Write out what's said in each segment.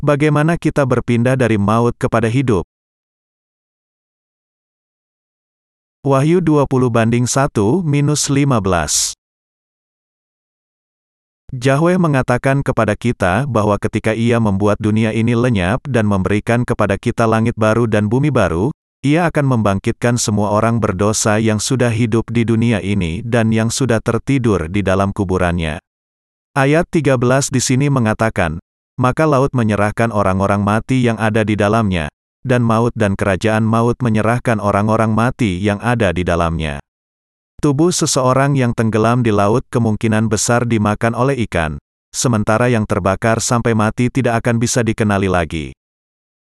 Bagaimana kita berpindah dari maut kepada hidup? Wahyu 20 banding 1 minus 15 Yahweh mengatakan kepada kita bahwa ketika ia membuat dunia ini lenyap dan memberikan kepada kita langit baru dan bumi baru, ia akan membangkitkan semua orang berdosa yang sudah hidup di dunia ini dan yang sudah tertidur di dalam kuburannya. Ayat 13 di sini mengatakan, maka laut menyerahkan orang-orang mati yang ada di dalamnya, dan maut dan kerajaan maut menyerahkan orang-orang mati yang ada di dalamnya. Tubuh seseorang yang tenggelam di laut kemungkinan besar dimakan oleh ikan, sementara yang terbakar sampai mati tidak akan bisa dikenali lagi.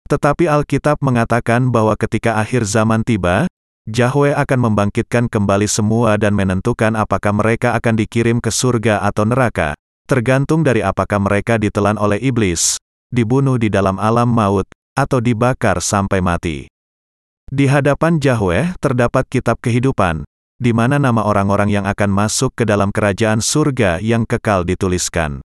Tetapi Alkitab mengatakan bahwa ketika akhir zaman tiba, Yahweh akan membangkitkan kembali semua dan menentukan apakah mereka akan dikirim ke surga atau neraka, tergantung dari apakah mereka ditelan oleh iblis, dibunuh di dalam alam maut, atau dibakar sampai mati. Di hadapan Yahweh terdapat kitab kehidupan, di mana nama orang-orang yang akan masuk ke dalam kerajaan surga yang kekal dituliskan.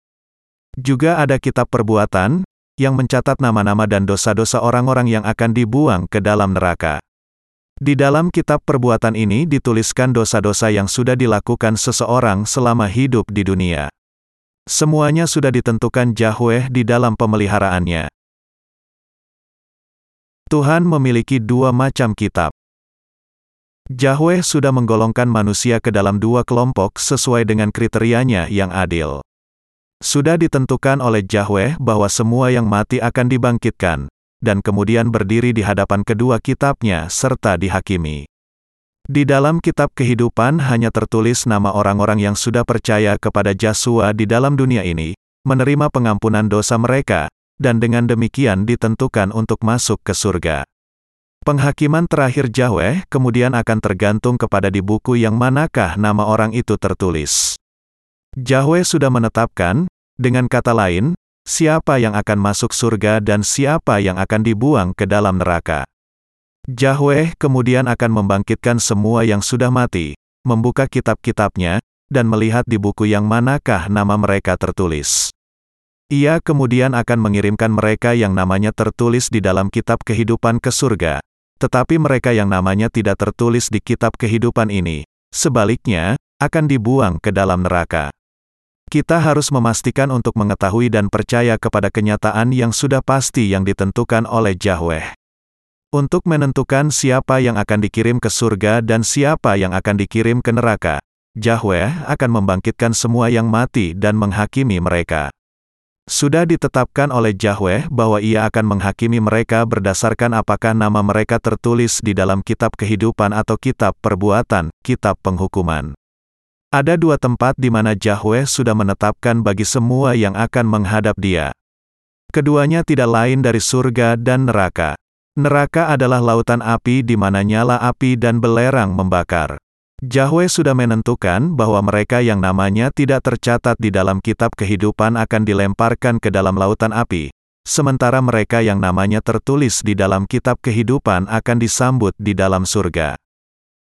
Juga ada kitab perbuatan, yang mencatat nama-nama dan dosa-dosa orang-orang yang akan dibuang ke dalam neraka. Di dalam kitab perbuatan ini dituliskan dosa-dosa yang sudah dilakukan seseorang selama hidup di dunia. Semuanya sudah ditentukan Yahweh di dalam pemeliharaannya. Tuhan memiliki dua macam kitab. Yahweh sudah menggolongkan manusia ke dalam dua kelompok sesuai dengan kriterianya yang adil. Sudah ditentukan oleh Yahweh bahwa semua yang mati akan dibangkitkan, dan kemudian berdiri di hadapan kedua kitabnya serta dihakimi. Di dalam kitab kehidupan hanya tertulis nama orang-orang yang sudah percaya kepada Yesua di dalam dunia ini, menerima pengampunan dosa mereka, dan dengan demikian ditentukan untuk masuk ke surga. Penghakiman terakhir Yahweh kemudian akan tergantung kepada di buku yang manakah nama orang itu tertulis. Yahweh sudah menetapkan, dengan kata lain, siapa yang akan masuk surga dan siapa yang akan dibuang ke dalam neraka. Yahweh kemudian akan membangkitkan semua yang sudah mati, membuka kitab-kitabnya, dan melihat di buku yang manakah nama mereka tertulis. Ia kemudian akan mengirimkan mereka yang namanya tertulis di dalam kitab kehidupan ke surga, tetapi mereka yang namanya tidak tertulis di kitab kehidupan ini, sebaliknya, akan dibuang ke dalam neraka. Kita harus memastikan untuk mengetahui dan percaya kepada kenyataan yang sudah pasti yang ditentukan oleh Yahweh. Untuk menentukan siapa yang akan dikirim ke surga dan siapa yang akan dikirim ke neraka, Yahweh akan membangkitkan semua yang mati dan menghakimi mereka. Sudah ditetapkan oleh Yahweh bahwa ia akan menghakimi mereka berdasarkan apakah nama mereka tertulis di dalam kitab kehidupan atau kitab perbuatan, kitab penghukuman. Ada dua tempat di mana Yahweh sudah menetapkan bagi semua yang akan menghadap dia. Keduanya tidak lain dari surga dan neraka. Neraka adalah lautan api di mana nyala api dan belerang membakar. Yahweh sudah menentukan bahwa mereka yang namanya tidak tercatat di dalam kitab kehidupan akan dilemparkan ke dalam lautan api, sementara mereka yang namanya tertulis di dalam kitab kehidupan akan disambut di dalam surga.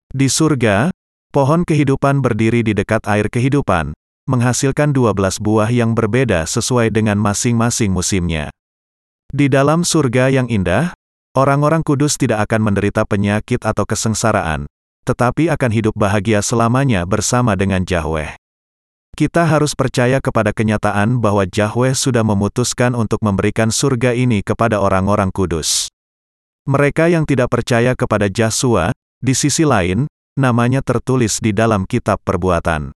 Di surga, pohon kehidupan berdiri di dekat air kehidupan, menghasilkan 12 buah yang berbeda sesuai dengan masing-masing musimnya. Di dalam surga yang indah, Orang-orang kudus tidak akan menderita penyakit atau kesengsaraan, tetapi akan hidup bahagia selamanya bersama dengan Yahweh. Kita harus percaya kepada kenyataan bahwa Yahweh sudah memutuskan untuk memberikan surga ini kepada orang-orang kudus. Mereka yang tidak percaya kepada Yesua, di sisi lain, namanya tertulis di dalam kitab perbuatan.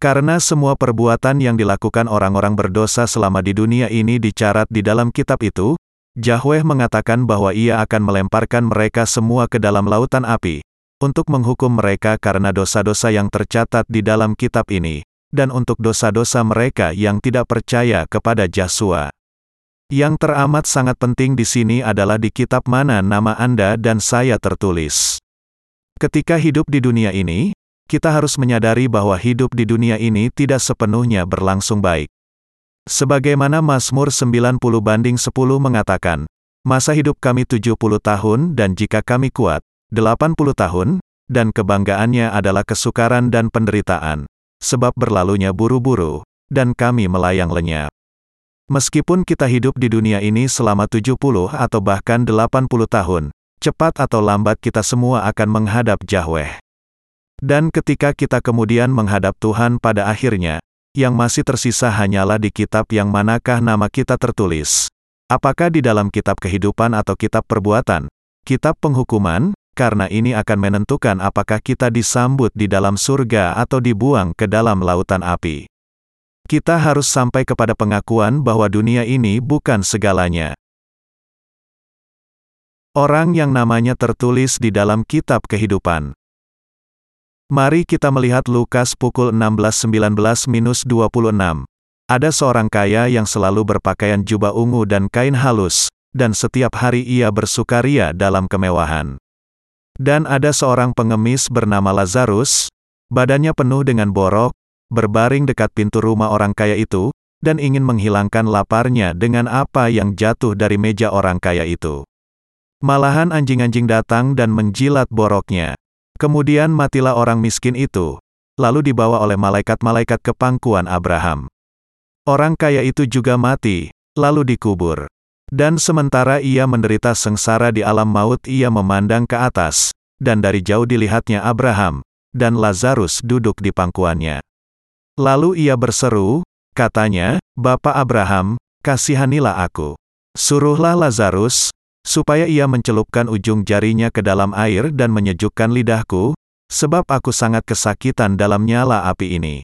Karena semua perbuatan yang dilakukan orang-orang berdosa selama di dunia ini dicatat di dalam kitab itu, Yahweh mengatakan bahwa ia akan melemparkan mereka semua ke dalam lautan api, untuk menghukum mereka karena dosa-dosa yang tercatat di dalam kitab ini, dan untuk dosa-dosa mereka yang tidak percaya kepada Yesua. Yang teramat sangat penting di sini adalah di kitab mana nama Anda dan saya tertulis. Ketika hidup di dunia ini, kita harus menyadari bahwa hidup di dunia ini tidak sepenuhnya berlangsung baik. Sebagaimana Mazmur 90 banding 10 mengatakan, Masa hidup kami 70 tahun dan jika kami kuat, 80 tahun, dan kebanggaannya adalah kesukaran dan penderitaan, sebab berlalunya buru-buru, dan kami melayang lenyap. Meskipun kita hidup di dunia ini selama 70 atau bahkan 80 tahun, cepat atau lambat kita semua akan menghadap Yahweh. Dan ketika kita kemudian menghadap Tuhan pada akhirnya, yang masih tersisa hanyalah di kitab yang manakah nama kita tertulis. Apakah di dalam kitab kehidupan atau kitab perbuatan, kitab penghukuman, karena ini akan menentukan apakah kita disambut di dalam surga atau dibuang ke dalam lautan api. Kita harus sampai kepada pengakuan bahwa dunia ini bukan segalanya. Orang yang namanya tertulis di dalam kitab kehidupan. Mari kita melihat Lukas pukul 16.19-26. Ada seorang kaya yang selalu berpakaian jubah ungu dan kain halus, dan setiap hari ia bersukaria dalam kemewahan. Dan ada seorang pengemis bernama Lazarus, badannya penuh dengan borok, berbaring dekat pintu rumah orang kaya itu, dan ingin menghilangkan laparnya dengan apa yang jatuh dari meja orang kaya itu. Malahan anjing-anjing datang dan menjilat boroknya. Kemudian matilah orang miskin itu, lalu dibawa oleh malaikat-malaikat ke pangkuan Abraham. Orang kaya itu juga mati, lalu dikubur. Dan sementara ia menderita sengsara di alam maut ia memandang ke atas, dan dari jauh dilihatnya Abraham, dan Lazarus duduk di pangkuannya. Lalu ia berseru, katanya, Bapak Abraham, kasihanilah aku. Suruhlah Lazarus, supaya ia mencelupkan ujung jarinya ke dalam air dan menyejukkan lidahku, sebab aku sangat kesakitan dalam nyala api ini.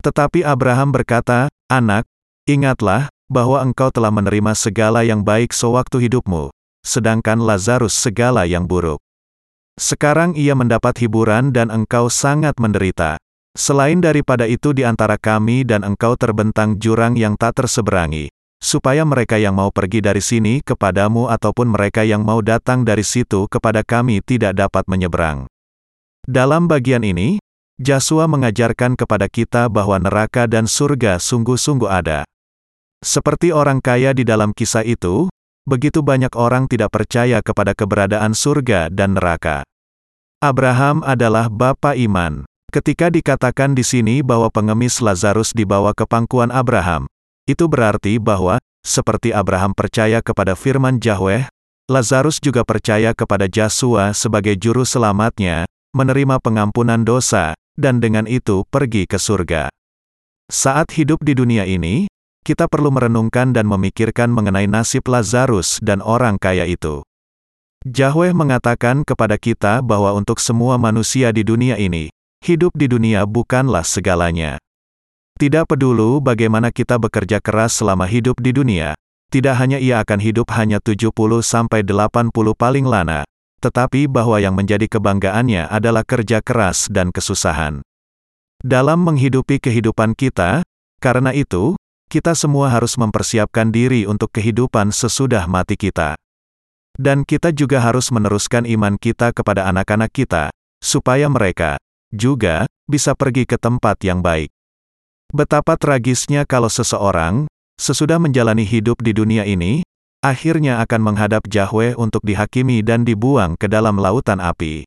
Tetapi Abraham berkata, Anak, ingatlah, bahwa engkau telah menerima segala yang baik sewaktu hidupmu, sedangkan Lazarus segala yang buruk. Sekarang ia mendapat hiburan dan engkau sangat menderita. Selain daripada itu di antara kami dan engkau terbentang jurang yang tak terseberangi, supaya mereka yang mau pergi dari sini kepadamu ataupun mereka yang mau datang dari situ kepada kami tidak dapat menyeberang. Dalam bagian ini, Jasua mengajarkan kepada kita bahwa neraka dan surga sungguh-sungguh ada. Seperti orang kaya di dalam kisah itu, begitu banyak orang tidak percaya kepada keberadaan surga dan neraka. Abraham adalah bapa iman. Ketika dikatakan di sini bahwa pengemis Lazarus dibawa ke pangkuan Abraham, itu berarti bahwa, seperti Abraham percaya kepada firman Yahweh, Lazarus juga percaya kepada Jasua sebagai juru selamatnya, menerima pengampunan dosa, dan dengan itu pergi ke surga. Saat hidup di dunia ini, kita perlu merenungkan dan memikirkan mengenai nasib Lazarus dan orang kaya itu. Yahweh mengatakan kepada kita bahwa untuk semua manusia di dunia ini, hidup di dunia bukanlah segalanya. Tidak peduli bagaimana kita bekerja keras selama hidup di dunia, tidak hanya ia akan hidup hanya 70-80 paling lana, tetapi bahwa yang menjadi kebanggaannya adalah kerja keras dan kesusahan. Dalam menghidupi kehidupan kita, karena itu, kita semua harus mempersiapkan diri untuk kehidupan sesudah mati kita. Dan kita juga harus meneruskan iman kita kepada anak-anak kita, supaya mereka, juga, bisa pergi ke tempat yang baik. Betapa tragisnya kalau seseorang, sesudah menjalani hidup di dunia ini, akhirnya akan menghadap Yahweh untuk dihakimi dan dibuang ke dalam lautan api.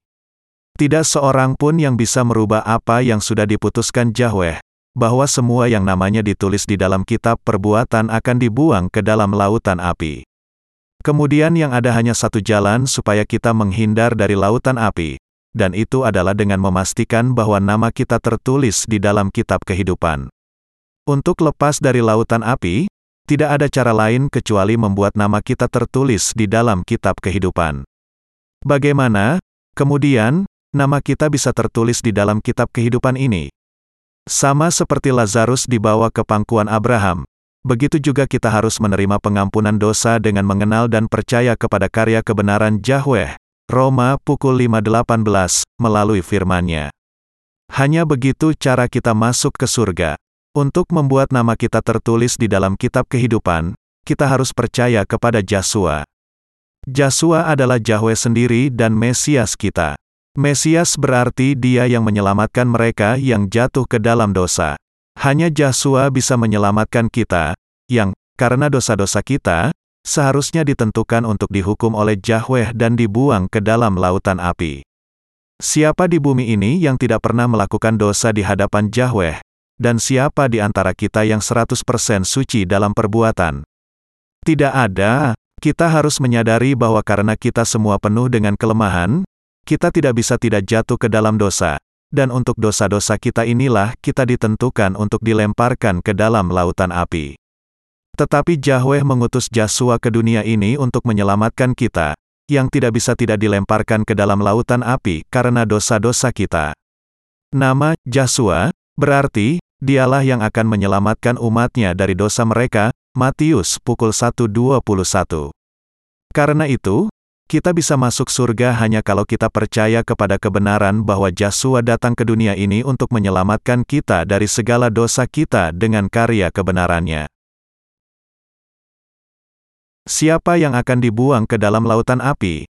Tidak seorang pun yang bisa merubah apa yang sudah diputuskan Yahweh, bahwa semua yang namanya ditulis di dalam kitab perbuatan akan dibuang ke dalam lautan api. Kemudian yang ada hanya satu jalan supaya kita menghindar dari lautan api, dan itu adalah dengan memastikan bahwa nama kita tertulis di dalam kitab kehidupan. Untuk lepas dari lautan api, tidak ada cara lain kecuali membuat nama kita tertulis di dalam kitab kehidupan. Bagaimana, kemudian, nama kita bisa tertulis di dalam kitab kehidupan ini? Sama seperti Lazarus dibawa ke pangkuan Abraham, begitu juga kita harus menerima pengampunan dosa dengan mengenal dan percaya kepada karya kebenaran Yahweh, Roma pukul 5.18, melalui firman-Nya. Hanya begitu cara kita masuk ke surga. Untuk membuat nama kita tertulis di dalam kitab kehidupan, kita harus percaya kepada Jasua. Jasua adalah Yahweh sendiri dan Mesias kita. Mesias berarti dia yang menyelamatkan mereka yang jatuh ke dalam dosa. Hanya Jasua bisa menyelamatkan kita, yang, karena dosa-dosa kita, seharusnya ditentukan untuk dihukum oleh Yahweh dan dibuang ke dalam lautan api. Siapa di bumi ini yang tidak pernah melakukan dosa di hadapan Yahweh, dan siapa di antara kita yang 100% suci dalam perbuatan? Tidak ada, kita harus menyadari bahwa karena kita semua penuh dengan kelemahan, kita tidak bisa tidak jatuh ke dalam dosa, dan untuk dosa-dosa kita inilah kita ditentukan untuk dilemparkan ke dalam lautan api. Tetapi Yahweh mengutus Jasua ke dunia ini untuk menyelamatkan kita, yang tidak bisa tidak dilemparkan ke dalam lautan api karena dosa-dosa kita. Nama Jasua berarti dialah yang akan menyelamatkan umatnya dari dosa mereka. Matius pukul 1.21. Karena itu, kita bisa masuk surga hanya kalau kita percaya kepada kebenaran bahwa Jasua datang ke dunia ini untuk menyelamatkan kita dari segala dosa kita dengan karya kebenarannya. Siapa yang akan dibuang ke dalam lautan api?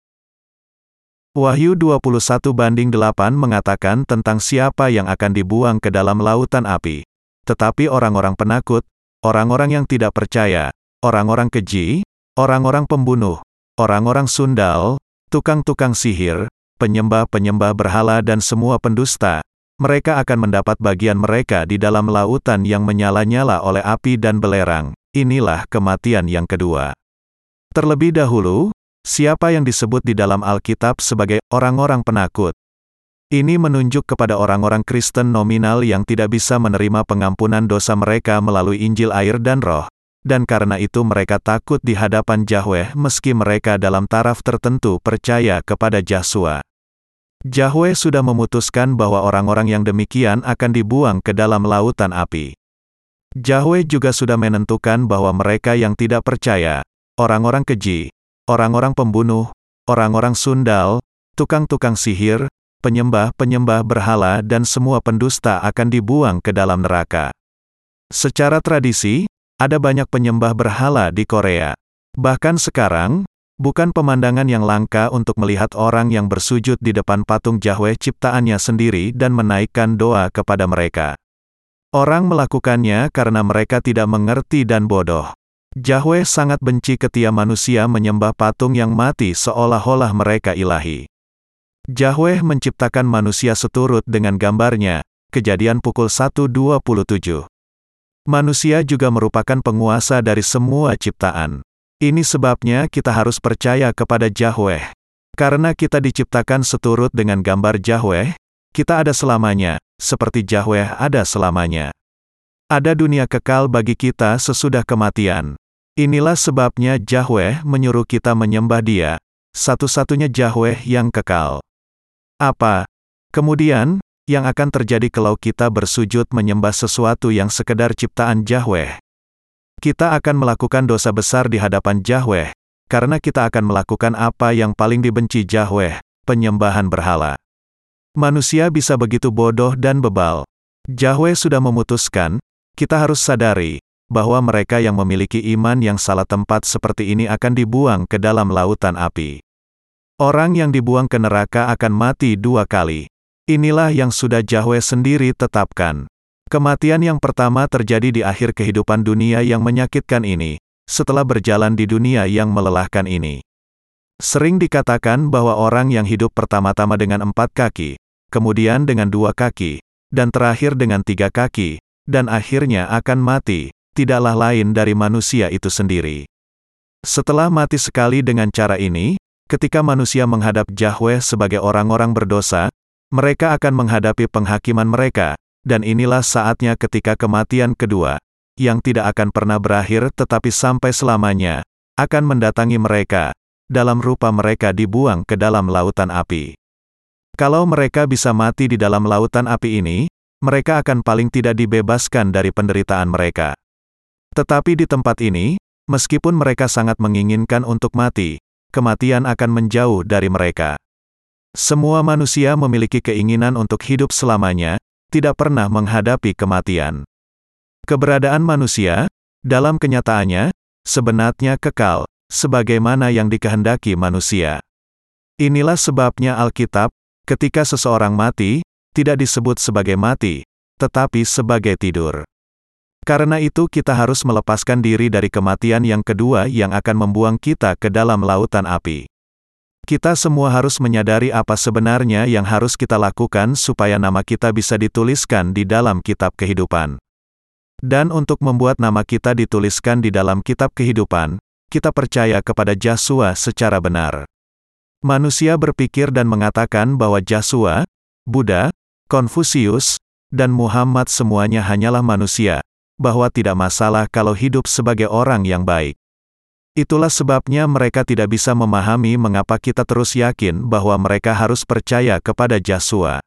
Wahyu 21 banding 8 mengatakan tentang siapa yang akan dibuang ke dalam lautan api. Tetapi orang-orang penakut, orang-orang yang tidak percaya, orang-orang keji, orang-orang pembunuh, orang-orang sundal, tukang-tukang sihir, penyembah-penyembah berhala dan semua pendusta, mereka akan mendapat bagian mereka di dalam lautan yang menyala-nyala oleh api dan belerang. Inilah kematian yang kedua. Terlebih dahulu, siapa yang disebut di dalam Alkitab sebagai orang-orang penakut? Ini menunjuk kepada orang-orang Kristen nominal yang tidak bisa menerima pengampunan dosa mereka melalui Injil air dan roh, dan karena itu mereka takut di hadapan Yahweh meski mereka dalam taraf tertentu percaya kepada Jasua. Yahweh sudah memutuskan bahwa orang-orang yang demikian akan dibuang ke dalam lautan api. Yahweh juga sudah menentukan bahwa mereka yang tidak percaya, orang-orang keji, orang-orang pembunuh, orang-orang sundal, tukang-tukang sihir, penyembah-penyembah berhala dan semua pendusta akan dibuang ke dalam neraka. Secara tradisi, ada banyak penyembah berhala di Korea. Bahkan sekarang, bukan pemandangan yang langka untuk melihat orang yang bersujud di depan patung Yahweh ciptaannya sendiri dan menaikkan doa kepada mereka. Orang melakukannya karena mereka tidak mengerti dan bodoh. Yahweh sangat benci ketika manusia menyembah patung yang mati seolah-olah mereka ilahi. Yahweh menciptakan manusia seturut dengan gambarnya, kejadian pukul 1.27. Manusia juga merupakan penguasa dari semua ciptaan. Ini sebabnya kita harus percaya kepada Yahweh. Karena kita diciptakan seturut dengan gambar Yahweh, kita ada selamanya, seperti Yahweh ada selamanya. Ada dunia kekal bagi kita sesudah kematian. Inilah sebabnya Yahweh menyuruh kita menyembah Dia, satu-satunya Yahweh yang kekal. Apa? Kemudian, yang akan terjadi kalau kita bersujud menyembah sesuatu yang sekedar ciptaan Yahweh. Kita akan melakukan dosa besar di hadapan Yahweh, karena kita akan melakukan apa yang paling dibenci Yahweh, penyembahan berhala. Manusia bisa begitu bodoh dan bebal. Yahweh sudah memutuskan, kita harus sadari, bahwa mereka yang memiliki iman yang salah tempat seperti ini akan dibuang ke dalam lautan api. Orang yang dibuang ke neraka akan mati dua kali. Inilah yang sudah Yahweh sendiri tetapkan. Kematian yang pertama terjadi di akhir kehidupan dunia yang menyakitkan ini, setelah berjalan di dunia yang melelahkan ini. Sering dikatakan bahwa orang yang hidup pertama-tama dengan empat kaki, kemudian dengan dua kaki, dan terakhir dengan tiga kaki, dan akhirnya akan mati, tidaklah lain dari manusia itu sendiri. Setelah mati sekali dengan cara ini, ketika manusia menghadap Yahweh sebagai orang-orang berdosa, mereka akan menghadapi penghakiman mereka, dan inilah saatnya ketika kematian kedua, yang tidak akan pernah berakhir tetapi sampai selamanya, akan mendatangi mereka, dalam rupa mereka dibuang ke dalam lautan api. Kalau mereka bisa mati di dalam lautan api ini, mereka akan paling tidak dibebaskan dari penderitaan mereka. Tetapi di tempat ini, meskipun mereka sangat menginginkan untuk mati, kematian akan menjauh dari mereka. Semua manusia memiliki keinginan untuk hidup selamanya, tidak pernah menghadapi kematian. Keberadaan manusia, dalam kenyataannya, sebenarnya kekal, sebagaimana yang dikehendaki manusia. Inilah sebabnya Alkitab, ketika seseorang mati, tidak disebut sebagai mati, tetapi sebagai tidur. Karena itu kita harus melepaskan diri dari kematian yang kedua yang akan membuang kita ke dalam lautan api. Kita semua harus menyadari apa sebenarnya yang harus kita lakukan supaya nama kita bisa dituliskan di dalam kitab kehidupan. Dan untuk membuat nama kita dituliskan di dalam kitab kehidupan, kita percaya kepada Joshua secara benar. Manusia berpikir dan mengatakan bahwa Joshua, Buddha, Konfusius, dan Muhammad semuanya hanyalah manusia, bahwa tidak masalah kalau hidup sebagai orang yang baik. Itulah sebabnya mereka tidak bisa memahami mengapa kita terus yakin bahwa mereka harus percaya kepada Joshua.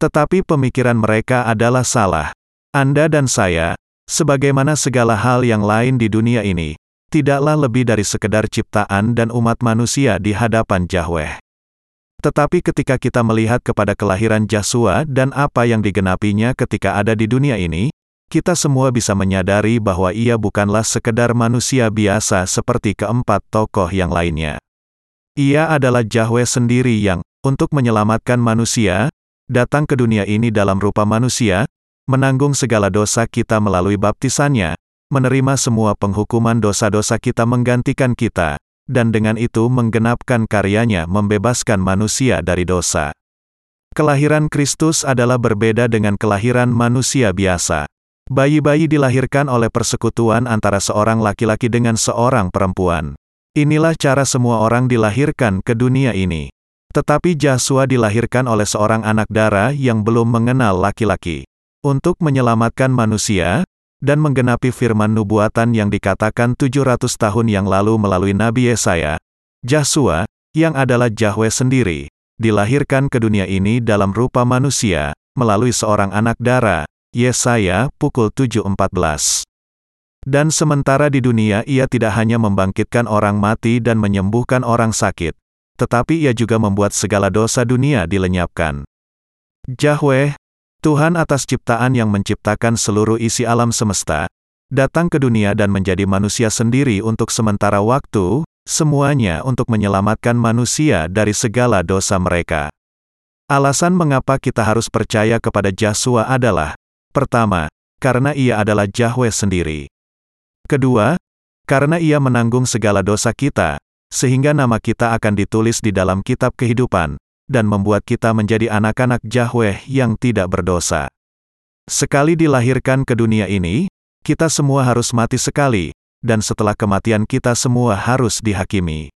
Tetapi pemikiran mereka adalah salah. Anda dan saya, sebagaimana segala hal yang lain di dunia ini, tidaklah lebih dari sekedar ciptaan dan umat manusia di hadapan Yahweh. Tetapi ketika kita melihat kepada kelahiran Joshua dan apa yang digenapinya ketika ada di dunia ini, kita semua bisa menyadari bahwa ia bukanlah sekedar manusia biasa seperti keempat tokoh yang lainnya. Ia adalah Yahweh sendiri yang, untuk menyelamatkan manusia, datang ke dunia ini dalam rupa manusia, menanggung segala dosa kita melalui baptisannya, menerima semua penghukuman dosa-dosa kita menggantikan kita, dan dengan itu menggenapkan karyanya membebaskan manusia dari dosa. Kelahiran Kristus adalah berbeda dengan kelahiran manusia biasa. Bayi-bayi dilahirkan oleh persekutuan antara seorang laki-laki dengan seorang perempuan. Inilah cara semua orang dilahirkan ke dunia ini. Tetapi Joshua dilahirkan oleh seorang anak darah yang belum mengenal laki-laki. Untuk menyelamatkan manusia, dan menggenapi firman nubuatan yang dikatakan 700 tahun yang lalu melalui Nabi Yesaya, Joshua, yang adalah Yahweh sendiri, dilahirkan ke dunia ini dalam rupa manusia, melalui seorang anak darah, Yesaya, pukul 7.14. Dan sementara di dunia ia tidak hanya membangkitkan orang mati dan menyembuhkan orang sakit, tetapi ia juga membuat segala dosa dunia dilenyapkan. Yahweh, Tuhan atas ciptaan yang menciptakan seluruh isi alam semesta, datang ke dunia dan menjadi manusia sendiri untuk sementara waktu, semuanya untuk menyelamatkan manusia dari segala dosa mereka. Alasan mengapa kita harus percaya kepada Joshua adalah, pertama, karena ia adalah Yahweh sendiri. Kedua, karena ia menanggung segala dosa kita, sehingga nama kita akan ditulis di dalam kitab kehidupan, dan membuat kita menjadi anak-anak Yahweh yang tidak berdosa. Sekali dilahirkan ke dunia ini, kita semua harus mati sekali, dan setelah kematian kita semua harus dihakimi.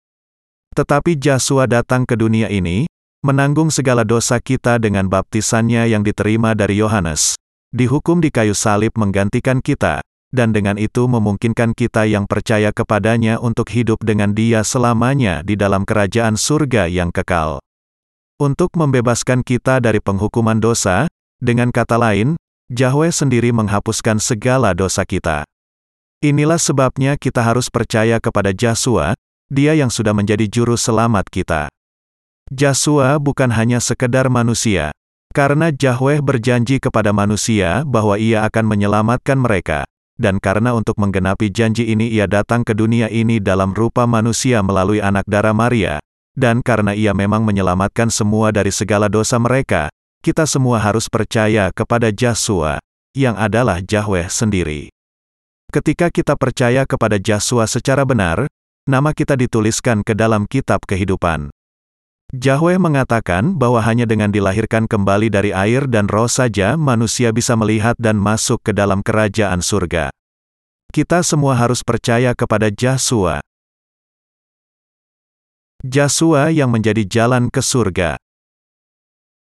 Tetapi Joshua datang ke dunia ini, menanggung segala dosa kita dengan baptisannya yang diterima dari Yohanes, dihukum di kayu salib menggantikan kita, dan dengan itu memungkinkan kita yang percaya kepadanya untuk hidup dengan dia selamanya di dalam kerajaan surga yang kekal. Untuk membebaskan kita dari penghukuman dosa, dengan kata lain, Yahweh sendiri menghapuskan segala dosa kita. Inilah sebabnya kita harus percaya kepada Joshua, dia yang sudah menjadi juru selamat kita. Joshua bukan hanya sekedar manusia, karena Yahweh berjanji kepada manusia bahwa ia akan menyelamatkan mereka, dan karena untuk menggenapi janji ini ia datang ke dunia ini dalam rupa manusia melalui anak darah Maria, dan karena ia memang menyelamatkan semua dari segala dosa mereka, kita semua harus percaya kepada Joshua, yang adalah Yahweh sendiri. Ketika kita percaya kepada Joshua secara benar, nama kita dituliskan ke dalam kitab kehidupan. Yahweh mengatakan bahwa hanya dengan dilahirkan kembali dari air dan roh saja manusia bisa melihat dan masuk ke dalam kerajaan surga. Kita semua harus percaya kepada Joshua, Joshua yang menjadi jalan ke surga.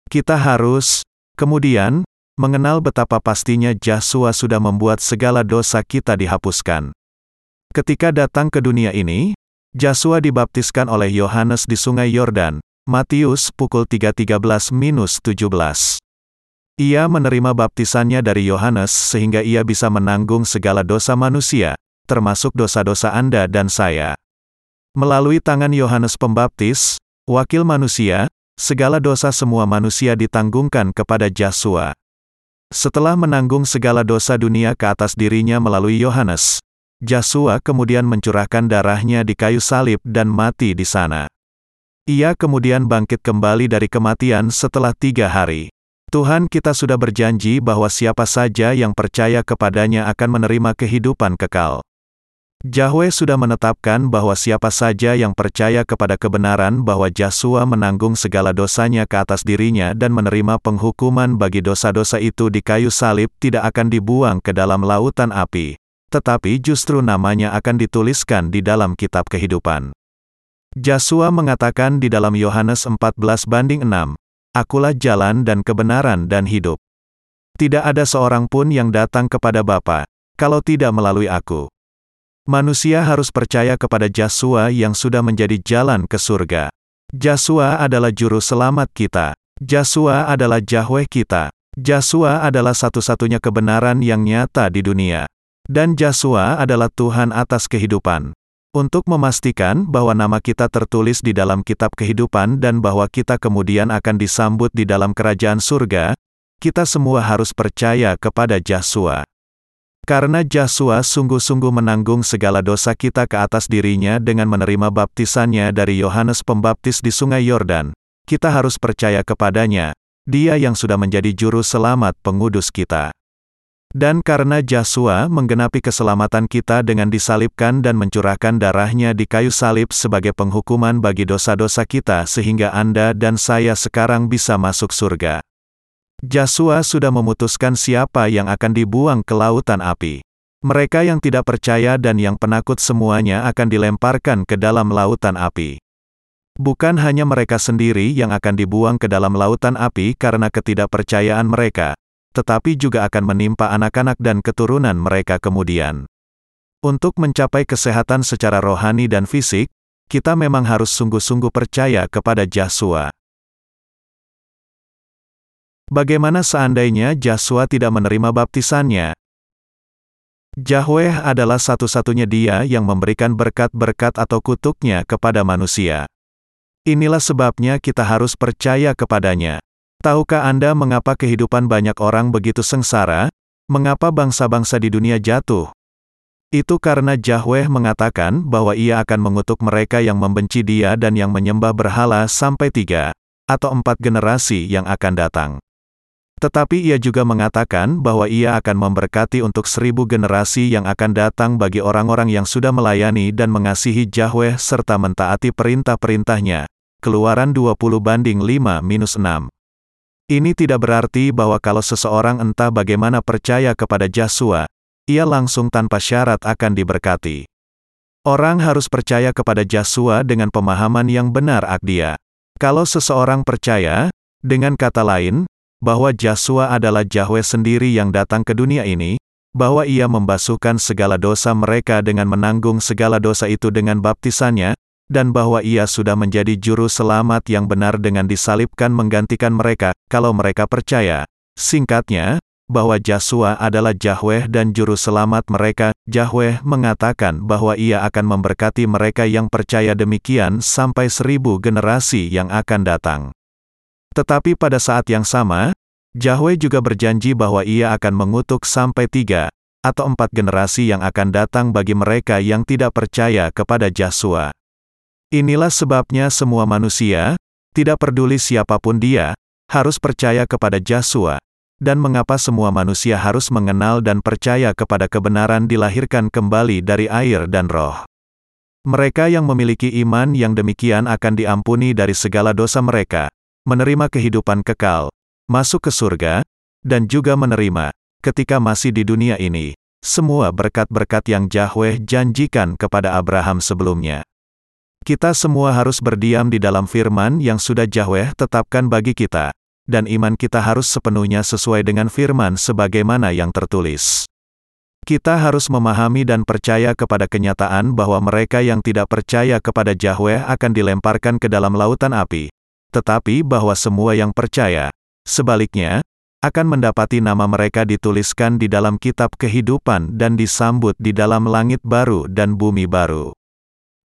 Kita harus, kemudian, mengenal betapa pastinya Joshua sudah membuat segala dosa kita dihapuskan. Ketika datang ke dunia ini, Joshua dibaptiskan oleh Yohanes di sungai Yordan, Matius pukul 3.13-17. Ia menerima baptisannya dari Yohanes sehingga ia bisa menanggung segala dosa manusia, termasuk dosa-dosa Anda dan saya. Melalui tangan Yohanes Pembaptis, wakil manusia, segala dosa semua manusia ditanggungkan kepada Joshua. Setelah menanggung segala dosa dunia ke atas dirinya melalui Yohanes, Joshua kemudian mencurahkan darahnya di kayu salib dan mati di sana. Ia kemudian bangkit kembali dari kematian setelah tiga hari. Tuhan kita sudah berjanji bahwa siapa saja yang percaya kepadanya akan menerima kehidupan kekal. Yahweh sudah menetapkan bahwa siapa saja yang percaya kepada kebenaran bahwa Yesua menanggung segala dosanya ke atas dirinya dan menerima penghukuman bagi dosa-dosa itu di kayu salib tidak akan dibuang ke dalam lautan api, tetapi justru namanya akan dituliskan di dalam kitab kehidupan. Yesua mengatakan di dalam Yohanes 14 banding 6, Akulah jalan dan kebenaran dan hidup. Tidak ada seorang pun yang datang kepada Bapa, kalau tidak melalui aku. Manusia harus percaya kepada Yesua yang sudah menjadi jalan ke surga. Yesua adalah juru selamat kita. Yesua adalah Yahweh kita. Yesua adalah satu-satunya kebenaran yang nyata di dunia. Dan Yesua adalah Tuhan atas kehidupan. Untuk memastikan bahwa nama kita tertulis di dalam kitab kehidupan dan bahwa kita kemudian akan disambut di dalam kerajaan surga, kita semua harus percaya kepada Yesua. Karena Yesua sungguh-sungguh menanggung segala dosa kita ke atas dirinya dengan menerima baptisannya dari Yohanes Pembaptis di Sungai Yordan, kita harus percaya kepadanya, dia yang sudah menjadi juru selamat pengudus kita. Dan karena Yesua menggenapi keselamatan kita dengan disalibkan dan mencurahkan darahnya di kayu salib sebagai penghukuman bagi dosa-dosa kita sehingga Anda dan saya sekarang bisa masuk surga. Yesua sudah memutuskan siapa yang akan dibuang ke lautan api. Mereka yang tidak percaya dan yang penakut semuanya akan dilemparkan ke dalam lautan api. Bukan hanya mereka sendiri yang akan dibuang ke dalam lautan api karena ketidakpercayaan mereka, tetapi juga akan menimpa anak-anak dan keturunan mereka kemudian. Untuk mencapai kesehatan secara rohani dan fisik, kita memang harus sungguh-sungguh percaya kepada Yesua. Bagaimana seandainya Yesua tidak menerima baptisannya? Yahweh adalah satu-satunya dia yang memberikan berkat-berkat atau kutuknya kepada manusia. Inilah sebabnya kita harus percaya kepadanya. Tahukah Anda mengapa kehidupan banyak orang begitu sengsara? Mengapa bangsa-bangsa di dunia jatuh? Itu karena Yahweh mengatakan bahwa ia akan mengutuk mereka yang membenci dia dan yang menyembah berhala sampai tiga atau empat generasi yang akan datang. Tetapi ia juga mengatakan bahwa ia akan memberkati untuk seribu generasi yang akan datang bagi orang-orang yang sudah melayani dan mengasihi Yahweh serta mentaati perintah-perintahnya. Keluaran 20 banding 5-6. Ini tidak berarti bahwa kalau seseorang entah bagaimana percaya kepada Yesua, ia langsung tanpa syarat akan diberkati. Orang harus percaya kepada Yesua dengan pemahaman yang benar akdia. Kalau seseorang percaya, dengan kata lain, bahwa Yesua adalah Yahweh sendiri yang datang ke dunia ini, bahwa ia membasuhkan segala dosa mereka dengan menanggung segala dosa itu dengan baptisannya, dan bahwa ia sudah menjadi juru selamat yang benar dengan disalibkan menggantikan mereka, kalau mereka percaya. Singkatnya, bahwa Yesua adalah Yahweh dan juru selamat mereka, Yahweh mengatakan bahwa ia akan memberkati mereka yang percaya demikian sampai seribu generasi yang akan datang. Tetapi pada saat yang sama, Yahweh juga berjanji bahwa ia akan mengutuk sampai tiga atau empat generasi yang akan datang bagi mereka yang tidak percaya kepada Yesua. Inilah sebabnya semua manusia, tidak peduli siapa pun dia, harus percaya kepada Yesua, dan mengapa semua manusia harus mengenal dan percaya kepada kebenaran dilahirkan kembali dari air dan roh. Mereka yang memiliki iman yang demikian akan diampuni dari segala dosa mereka, menerima kehidupan kekal, masuk ke surga, dan juga menerima, ketika masih di dunia ini, semua berkat-berkat yang Yahweh janjikan kepada Abraham sebelumnya. Kita semua harus berdiam di dalam firman yang sudah Yahweh tetapkan bagi kita, dan iman kita harus sepenuhnya sesuai dengan firman sebagaimana yang tertulis. Kita harus memahami dan percaya kepada kenyataan bahwa mereka yang tidak percaya kepada Yahweh akan dilemparkan ke dalam lautan api, tetapi bahwa semua yang percaya, sebaliknya, akan mendapati nama mereka dituliskan di dalam kitab kehidupan dan disambut di dalam langit baru dan bumi baru.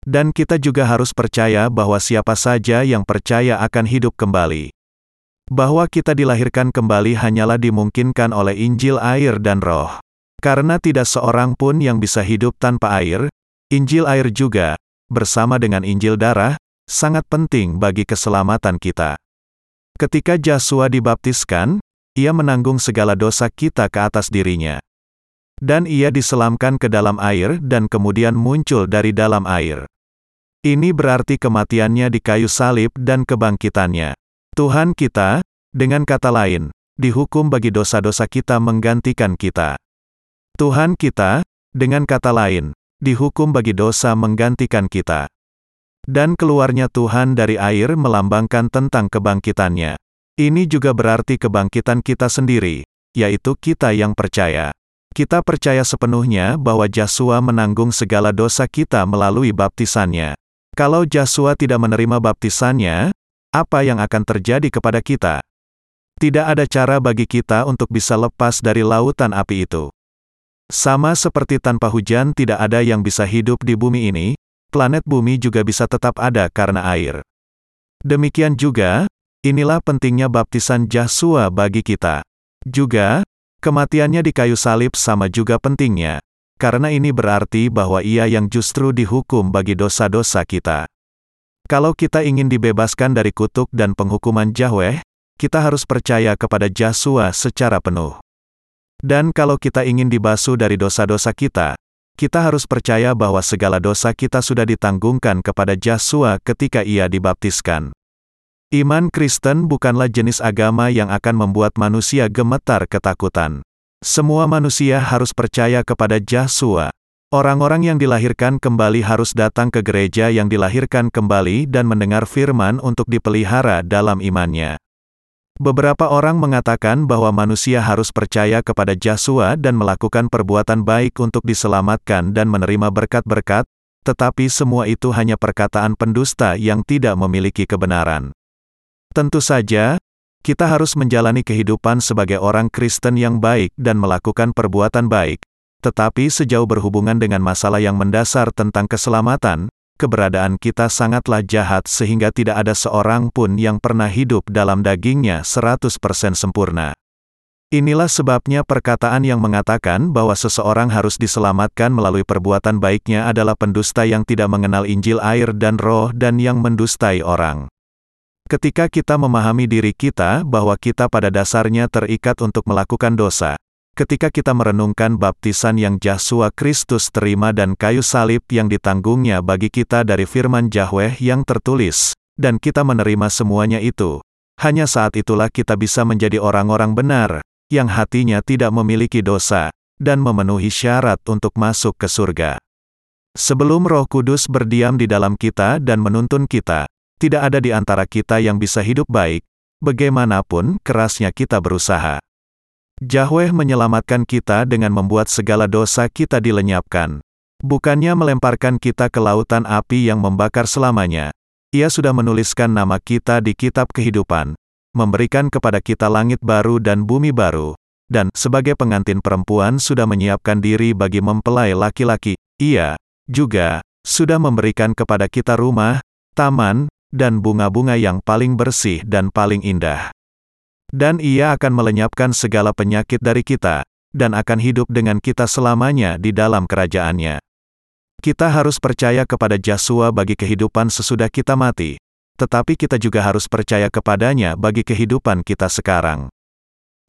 Dan kita juga harus percaya bahwa siapa saja yang percaya akan hidup kembali. Bahwa kita dilahirkan kembali hanyalah dimungkinkan oleh Injil air dan roh. Karena tidak seorang pun yang bisa hidup tanpa air, Injil air juga, bersama dengan Injil darah, sangat penting bagi keselamatan kita. Ketika Yesua dibaptiskan, ia menanggung segala dosa kita ke atas dirinya. Dan ia diselamkan ke dalam air dan kemudian muncul dari dalam air. Ini berarti kematiannya di kayu salib dan kebangkitannya. Tuhan kita, dengan kata lain, dihukum bagi dosa-dosa kita menggantikan kita. Tuhan kita, dengan kata lain, dihukum bagi dosa menggantikan kita. Dan keluarnya Tuhan dari air melambangkan tentang kebangkitannya. Ini juga berarti kebangkitan kita sendiri, yaitu kita yang percaya. Kita percaya sepenuhnya bahwa Yesus menanggung segala dosa kita melalui baptisannya. Kalau Yesus tidak menerima baptisannya, apa yang akan terjadi kepada kita? Tidak ada cara bagi kita untuk bisa lepas dari lautan api itu. Sama seperti tanpa hujan tidak ada yang bisa hidup di bumi ini, planet bumi juga bisa tetap ada karena air. Demikian juga, inilah pentingnya baptisan Yesus bagi kita. Juga, kematiannya di kayu salib sama juga pentingnya, karena ini berarti bahwa ia yang justru dihukum bagi dosa-dosa kita. Kalau kita ingin dibebaskan dari kutuk dan penghukuman Yahweh, kita harus percaya kepada Yesus secara penuh. Dan kalau kita ingin dibasuh dari dosa-dosa kita, kita harus percaya bahwa segala dosa kita sudah ditanggungkan kepada Yesus ketika ia dibaptiskan. Iman Kristen bukanlah jenis agama yang akan membuat manusia gemetar ketakutan. Semua manusia harus percaya kepada Yesus. Orang-orang yang dilahirkan kembali harus datang ke gereja yang dilahirkan kembali dan mendengar firman untuk dipelihara dalam imannya. Beberapa orang mengatakan bahwa manusia harus percaya kepada Yesus dan melakukan perbuatan baik untuk diselamatkan dan menerima berkat-berkat, tetapi semua itu hanya perkataan pendusta yang tidak memiliki kebenaran. Tentu saja, kita harus menjalani kehidupan sebagai orang Kristen yang baik dan melakukan perbuatan baik, tetapi sejauh berhubungan dengan masalah yang mendasar tentang keselamatan, keberadaan kita sangatlah jahat sehingga tidak ada seorang pun yang pernah hidup dalam dagingnya 100% sempurna. Inilah sebabnya perkataan yang mengatakan bahwa seseorang harus diselamatkan melalui perbuatan baiknya adalah pendusta yang tidak mengenal Injil air dan roh dan yang mendustai orang. Ketika kita memahami diri kita bahwa kita pada dasarnya terikat untuk melakukan dosa, ketika kita merenungkan baptisan yang Yesus Kristus terima dan kayu salib yang ditanggungnya bagi kita dari firman Yahweh yang tertulis, dan kita menerima semuanya itu, hanya saat itulah kita bisa menjadi orang-orang benar, yang hatinya tidak memiliki dosa, dan memenuhi syarat untuk masuk ke surga. Sebelum roh kudus berdiam di dalam kita dan menuntun kita, tidak ada di antara kita yang bisa hidup baik, bagaimanapun kerasnya kita berusaha. Yahweh menyelamatkan kita dengan membuat segala dosa kita dilenyapkan. Bukannya melemparkan kita ke lautan api yang membakar selamanya. Ia sudah menuliskan nama kita di kitab kehidupan, memberikan kepada kita langit baru dan bumi baru, dan sebagai pengantin perempuan sudah menyiapkan diri bagi mempelai laki-laki. Ia juga sudah memberikan kepada kita rumah, taman, dan bunga-bunga yang paling bersih dan paling indah. Dan ia akan melenyapkan segala penyakit dari kita, dan akan hidup dengan kita selamanya di dalam kerajaannya. Kita harus percaya kepada Yesus bagi kehidupan sesudah kita mati, tetapi kita juga harus percaya kepadanya bagi kehidupan kita sekarang.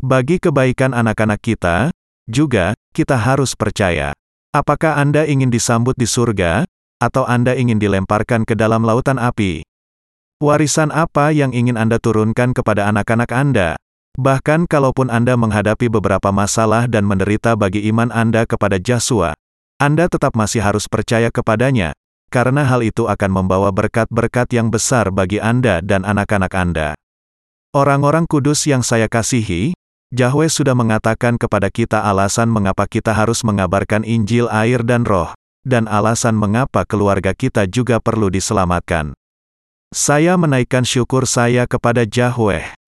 Bagi kebaikan anak-anak kita, juga, kita harus percaya. Apakah Anda ingin disambut di surga, atau Anda ingin dilemparkan ke dalam lautan api? Warisan apa yang ingin Anda turunkan kepada anak-anak Anda? Bahkan kalaupun Anda menghadapi beberapa masalah dan menderita bagi iman Anda kepada Yesus, Anda tetap masih harus percaya kepadanya, karena hal itu akan membawa berkat-berkat yang besar bagi Anda dan anak-anak Anda. Orang-orang kudus yang saya kasihi, Yahweh sudah mengatakan kepada kita alasan mengapa kita harus mengabarkan Injil air dan roh, dan alasan mengapa keluarga kita juga perlu diselamatkan. Saya menaikkan syukur saya kepada Yahweh.